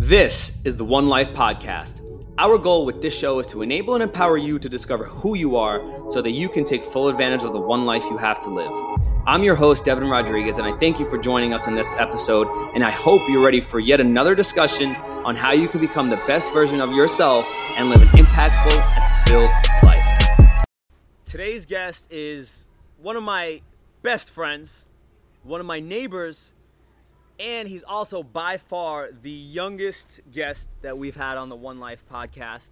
This is the One Life Podcast. Our goal with this show is to enable and empower you to discover who you are so that you can take full advantage of the one life you have to live. I'm your host, Devin Rodriguez, and I thank you for joining us in this episode. And I hope you're ready for yet another discussion on how you can become the best version of yourself and live an impactful and fulfilled life. Today's guest is one of my best friends, one of my neighbors, and he's also by far the youngest guest that we've had on the One Life podcast.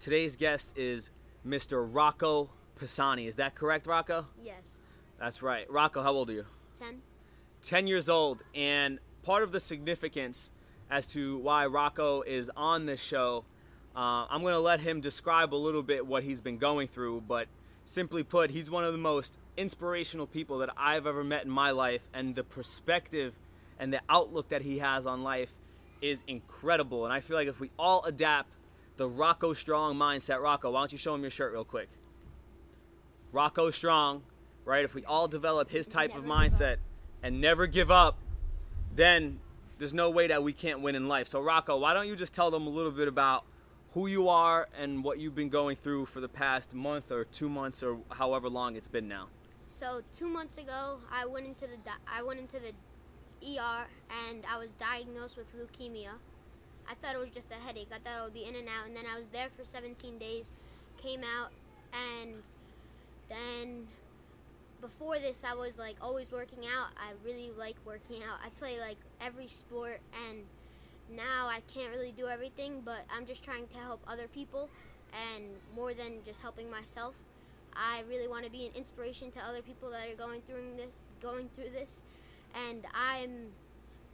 Today's guest is Mr. Rocco Pisani. Is that correct, Rocco? Yes. That's right. Rocco, how old are you? 10. 10 years old. And part of the significance as to why Rocco is on this show, uh, I'm going to let him describe a little bit what he's been going through. But simply put, he's one of the most inspirational people that I've ever met in my life. And the perspective and the outlook that he has on life is incredible. And I feel like if we all adapt the Rocco Strong mindset, Rocco, why don't you show him your shirt real quick? Rocco Strong, right? If we all develop his type of Never mindset and never give up, then there's no way that we can't win in life. So, Rocco, why don't you just tell them a little bit about who you are and what you've been going through for the past month or two months or however long it's been now? So two months ago, I went into the di- I went into the ER and I was diagnosed with leukemia. I thought it was just a headache. I thought it would be in and out, and then I was there for 17 days. Came out, and then before this, I was like always working out. I really like working out. I play like every sport, and now I can't really do everything, but I'm just trying to help other people, and more than just helping myself. I really want to be an inspiration to other people that are going through this, going through this, and I'm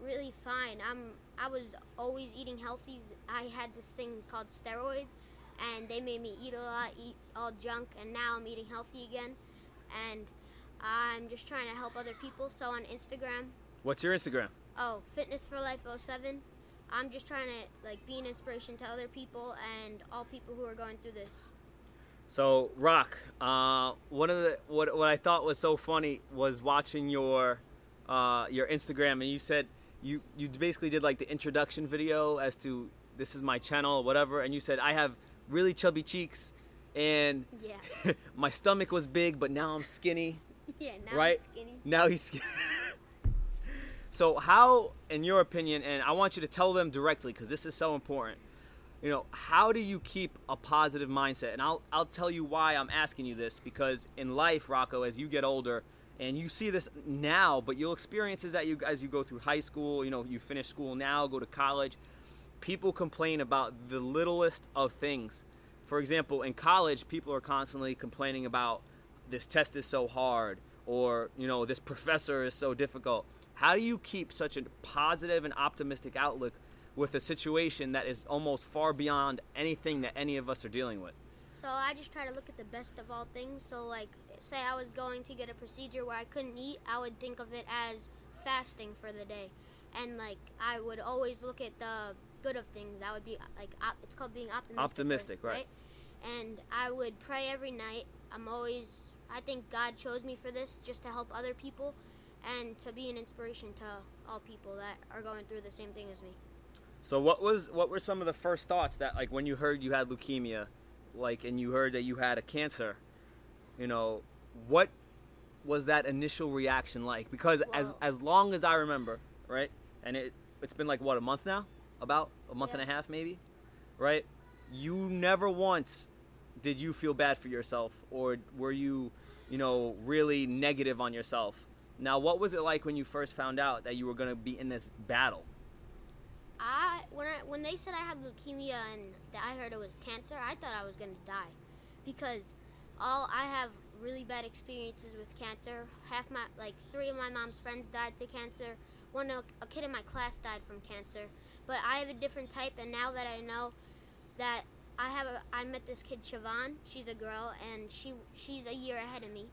really fine. I'm I was always eating healthy. I had this thing called steroids, and they made me eat a lot, eat all junk, and now I'm eating healthy again, and I'm just trying to help other people. So on Instagram, What's your Instagram? oh Fitness for Life 07. I'm just trying to like be an inspiration to other people and all people who are going through this. So, Rock, uh, one of the what what I thought was so funny was watching your uh, your Instagram, and you said you you basically did like the introduction video as to this is my channel, whatever, and you said I have really chubby cheeks, and Yeah. my stomach was big, but now I'm skinny. yeah. Now Right. Skinny. Now he's skinny. so, how, in your opinion, and I want you to tell them directly because this is so important. You know, how do you keep a positive mindset? And I'll I'll tell you why I'm asking you this because in life, Rocco, as you get older, and you see this now, but you'll experience this that you as you go through high school. You know, you finish school now, go to college. People complain about the littlest of things. For example, in college, people are constantly complaining about this test is so hard or you know this professor is so difficult how do you keep such a positive and optimistic outlook with a situation that is almost far beyond anything that any of us are dealing with So I just try to look at the best of all things. So like, say I was going to get a procedure where I couldn't eat, I would think of it as fasting for the day, and like I would always look at the good of things. I would be like, op- it's called being optimistic. Optimistic, first, right. And I would pray every night. I'm always, I think God chose me for this, just to help other people, and to be an inspiration to all people that are going through the same thing as me. so what was what were some of the first thoughts that like when you heard you had leukemia like and you heard that you had a cancer you know what was that initial reaction like? Because as as long as i remember right and it it's been like what a month now? About a month Yeah. and a half maybe? Right? You never once did you feel bad for yourself or were you you know really negative on yourself. Now what was it like when you first found out that you were going to be in this battle I when I when they said I had leukemia and that I heard it was cancer, I thought I was gonna die, because all I have really bad experiences with cancer. Half my like three of my mom's friends died to cancer. One a, kid in my class died from cancer, but I have a different type. And now that I know that I have a, I met this kid Siobhan. She's a girl and she she's a year ahead of me,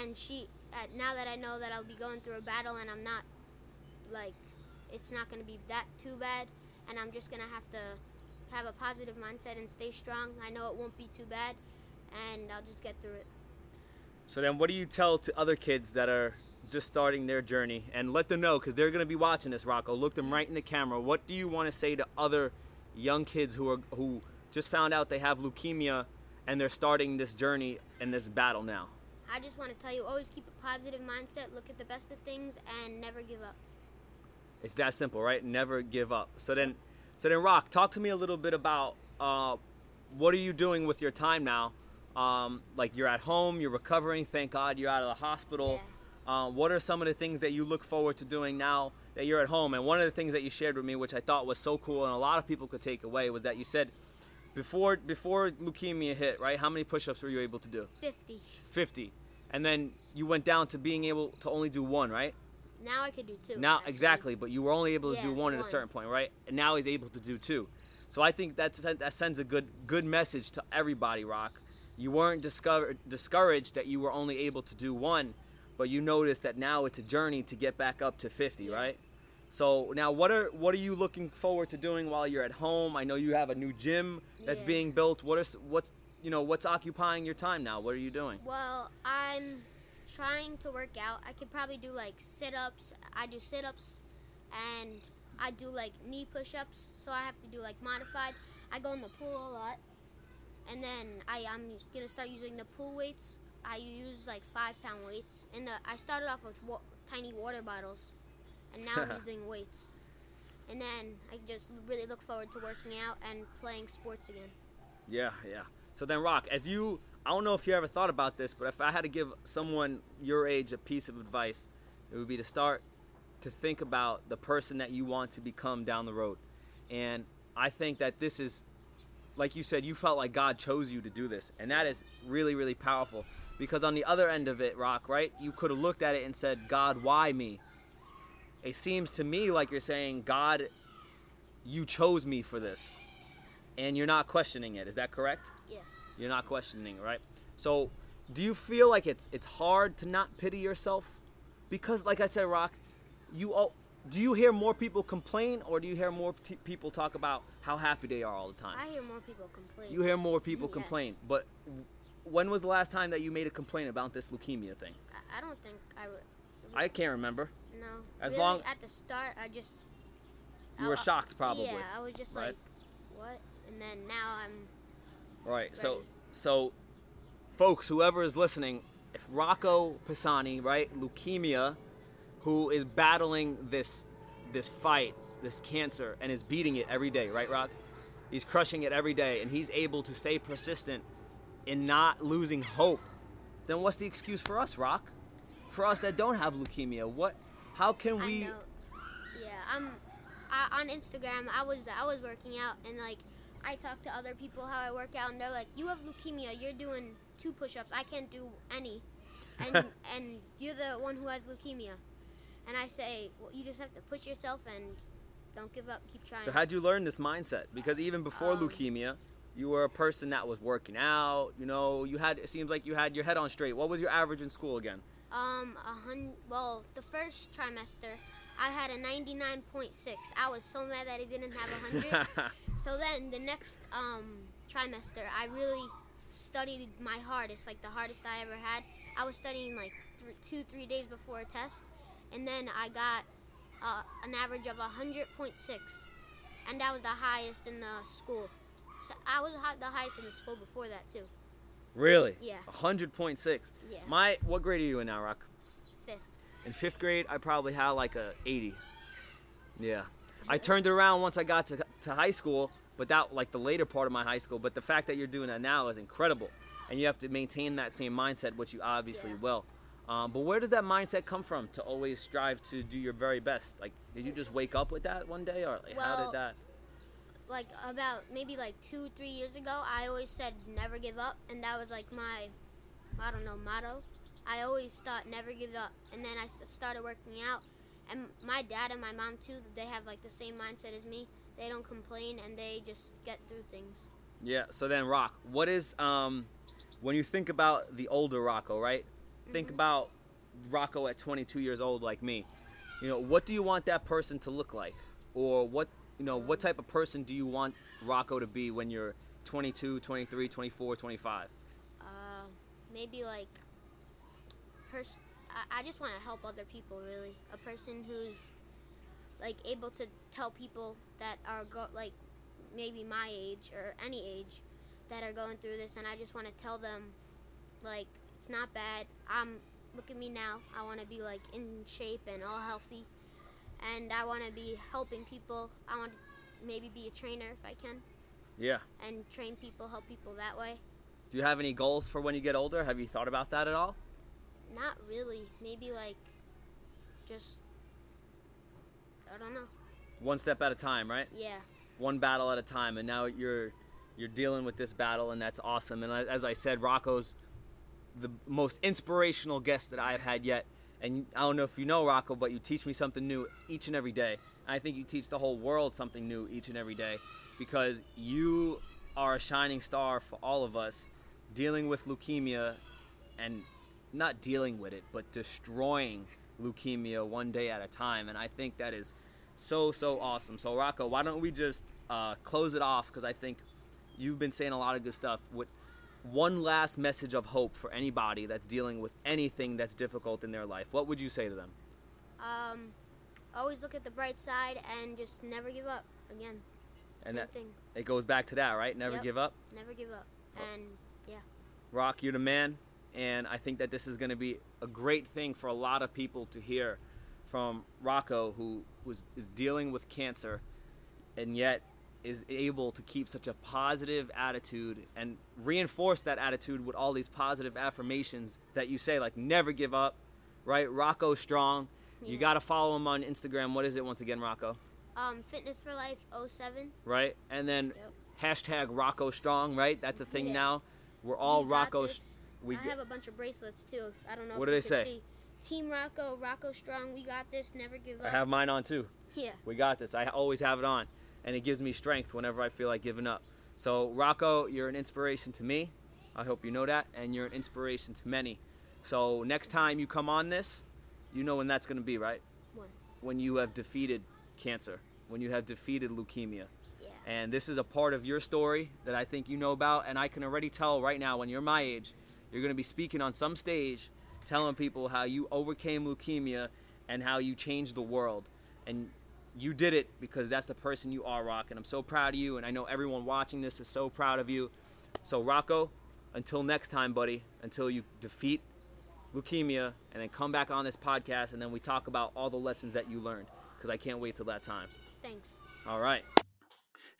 and she now that I know that I'll be going through a battle and I'm not like it's not going to be that too bad and i'm just going to have to have a positive mindset and stay strong. I know it won't be too bad and i'll just get through it. So then, what do you tell to other kids that are just starting their journey? And let them know because they're going to be watching this rocco. Look them right in the camera. What do you want to say to other young kids who are who just found out they have leukemia and they're starting this journey and this battle now? I just want to tell you always keep a positive mindset, look at the best of things, and never give up. It's that simple right? Never give up. So then so then rock talk to me a little bit about uh, what are you doing with your time now? Um, like you're at home you're recovering thank god you're out of the hospital. Uh, what are some of the things that you look forward to doing now that you're at home? And one of the things that you shared with me which i thought was so cool and a lot of people could take away was that you said before before leukemia hit right how many push-ups were you able to do? 50. 50 and then you went down to being able to only do one right Now I could do two. now, actually. exactly, but you were only able to do Yeah, one at a certain point, right? And now he's able to do two. So I think that's, that sends a good good message to everybody. Rock, you weren't discover, discouraged that you were only able to do one, but you noticed that now it's a journey to get back up to 50, Yeah. right? So now, what are what are you looking forward to doing while you're at home? I know you have a new gym that's Yeah. being built. What is what's you know what's occupying your time now? What are you doing? Well, I'm trying to work out. I could probably do like sit ups. I do sit ups and I do like knee push ups. So I have to do like modified. I go in the pool a lot. And then I, I'm going to start using the pool weights. I use like five pound weights. And the, I started off with wa- tiny water bottles. And now I'm using weights. And then I just really look forward to working out and playing sports again. Yeah, yeah. So then, Rock, as you, I don't know if you ever thought about this, but if I had to give someone your age a piece of advice, it would be to start to think about the person that you want to become down the road. And I think that this is, like you said, you felt like God chose you to do this. And that is really, really powerful. Because on the other end of it, Rock, right, you could have looked at it and said, God, why me? It seems to me like you're saying, God, you chose me for this. And you're not questioning it. Is that correct? Yes. You're not questioning, right? So, do you feel like it's it's hard to not pity yourself? Because, like I said, Rock, you all, do you hear more people complain, or do you hear more t- people talk about how happy they are all the time? I hear more people complain. you hear more people Yes. complain, but when was the last time that you made a complaint about this leukemia thing? I, I don't think I would. I can't remember. No. As really, long- at the start, I just. You I- were shocked, probably. Yeah, I was just right? like, what? And then now I'm. Right. So, Ready. so, folks, whoever is listening, if Rocco Pisani, right, leukemia, who is battling this this fight, this cancer, and is beating it every day, right, Rock? He's crushing it every day, and he's able to stay persistent in not losing hope. Then what's the excuse for us, Rock? For us that don't have leukemia, what? How can we? Yeah, I'm. I, on Instagram, I was I was working out and like I talk to other people how I work out and they're like, "You have leukemia. You're doing two push-ups. I can't do any, and and you're the one who has leukemia." And I say, well, "You just have to push yourself and don't give up. Keep trying." So how'd you learn this mindset? Because even before Um, leukemia, you were a person that was working out. You know, you had it seems like you had your head on straight. What was your average in school again? Um, a hun. Well, the first trimester, I had a 99.6. I was so mad that I didn't have a hundred. so then the next um trimester, I really studied my hardest, like the hardest I ever had. I was studying like th- two, three days before a test, and then I got uh, an average of 100.6, and that was the highest in the school. So I was the highest in the school before that too. really? Yeah. hundred point six. Yeah. My what grade are you in now, Rock? In fifth grade, I probably had like a eighty. Yeah. I turned it around once I got to, to high school, but that like the later part of my high school. But the fact that you're doing that now is incredible, and you have to maintain that same mindset, which you obviously Yeah. will. Um, but where does that mindset come from to always strive to do your very best? Like, did you just wake up with that one day, or like, how did that? like about maybe like two three years ago i always said never give up and that was like my i don't know motto i always thought never give up and then i started working out and my dad and my mom too they have like the same mindset as me they don't complain and they just get through things Yeah. So then, Rock, what is um, when you think about the older Rocco, right? Think Mhm. about Rocco at 22 years old, like me. You know, what do you want that person to look like, or what you know, what type of person do you want Rocco to be when you're 22, 23, 24, 25? uh, maybe like pers- I, I just want to help other people. Really, a person who's like able to tell people that are go like maybe my age or any age that are going through this, and I just want to tell them like it's not bad. I'm look at me now. I want to be like in shape and all healthy, and I want to be helping people. I want to maybe be a trainer if I can, Yeah. and train people, help people that way. Do you have any goals for when you get older? Have you thought about that at all? Not really. Maybe like just I don't know. One step at a time, right? Yeah. One battle at a time, and now you're you're dealing with this battle, and that's awesome. And as I said, Rocco's the most inspirational guest that I've had yet. And I don't know if you know Rocco, but you teach me something new each and every day. I think you teach the whole world something new each and every day because you are a shining star for all of us dealing with leukemia and not dealing with it, but destroying leukemia one day at a time. And I think that is so, so awesome. So, Rocco, why don't we just uh, close it off? Because I think you've been saying a lot of good stuff. With one last message of hope for anybody that's dealing with anything that's difficult in their life, what would you say to them? Um, always look at the bright side and just never give up. Again, And same that thing. it goes back to that, right? Never Yep. give up. Never give up. And yeah, Rock, you're the man, and I think that this is going to be a great thing for a lot of people to hear from Rocco, who was is dealing with cancer, and yet is able to keep such a positive attitude and reinforce that attitude with all these positive affirmations that you say, like never give up, right? Rocco Strong. You got to follow him on Instagram. What is it once again, Rocco? um, Fitness for Life 07. Right? And then Yep. hashtag Rocco Strong, right? That's a thing Yeah. now. We're all We Rocco. this. We I have a bunch of bracelets too. I don't know. What do they say? See. Team Rocco, Rocco Strong. We got this. Never give up. I have mine on too. yeah. We got this. I always have it on, and it gives me strength whenever I feel like giving up. So, Rocco, you're an inspiration to me. I hope you know that, and you're an inspiration to many. So, next time you come on this, you know when that's going to be, right? When? When you have defeated cancer, when you have defeated leukemia. Yeah. And this is a part of your story that I think you know about, and I can already tell right now when you're my age, you're going to be speaking on some stage telling people how you overcame leukemia and how you changed the world. And you did it because that's the person you are, Rock. And I'm so proud of you, and I know everyone watching this is so proud of you. So, Rocco, until next time, buddy, until you defeat leukemia and then come back on this podcast and then we talk about all the lessons that you learned because I can't wait till that time. Thanks. All right.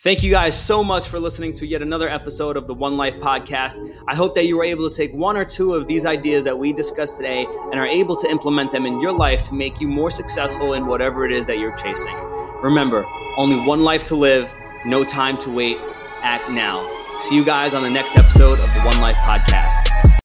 Thank you guys so much for listening to yet another episode of the One Life podcast. I hope that you were able to take one or two of these ideas that we discussed today and are able to implement them in your life to make you more successful in whatever it is that you're chasing. Remember, only one life to live, no time to wait. Act now. See you guys on the next episode of the One Life podcast.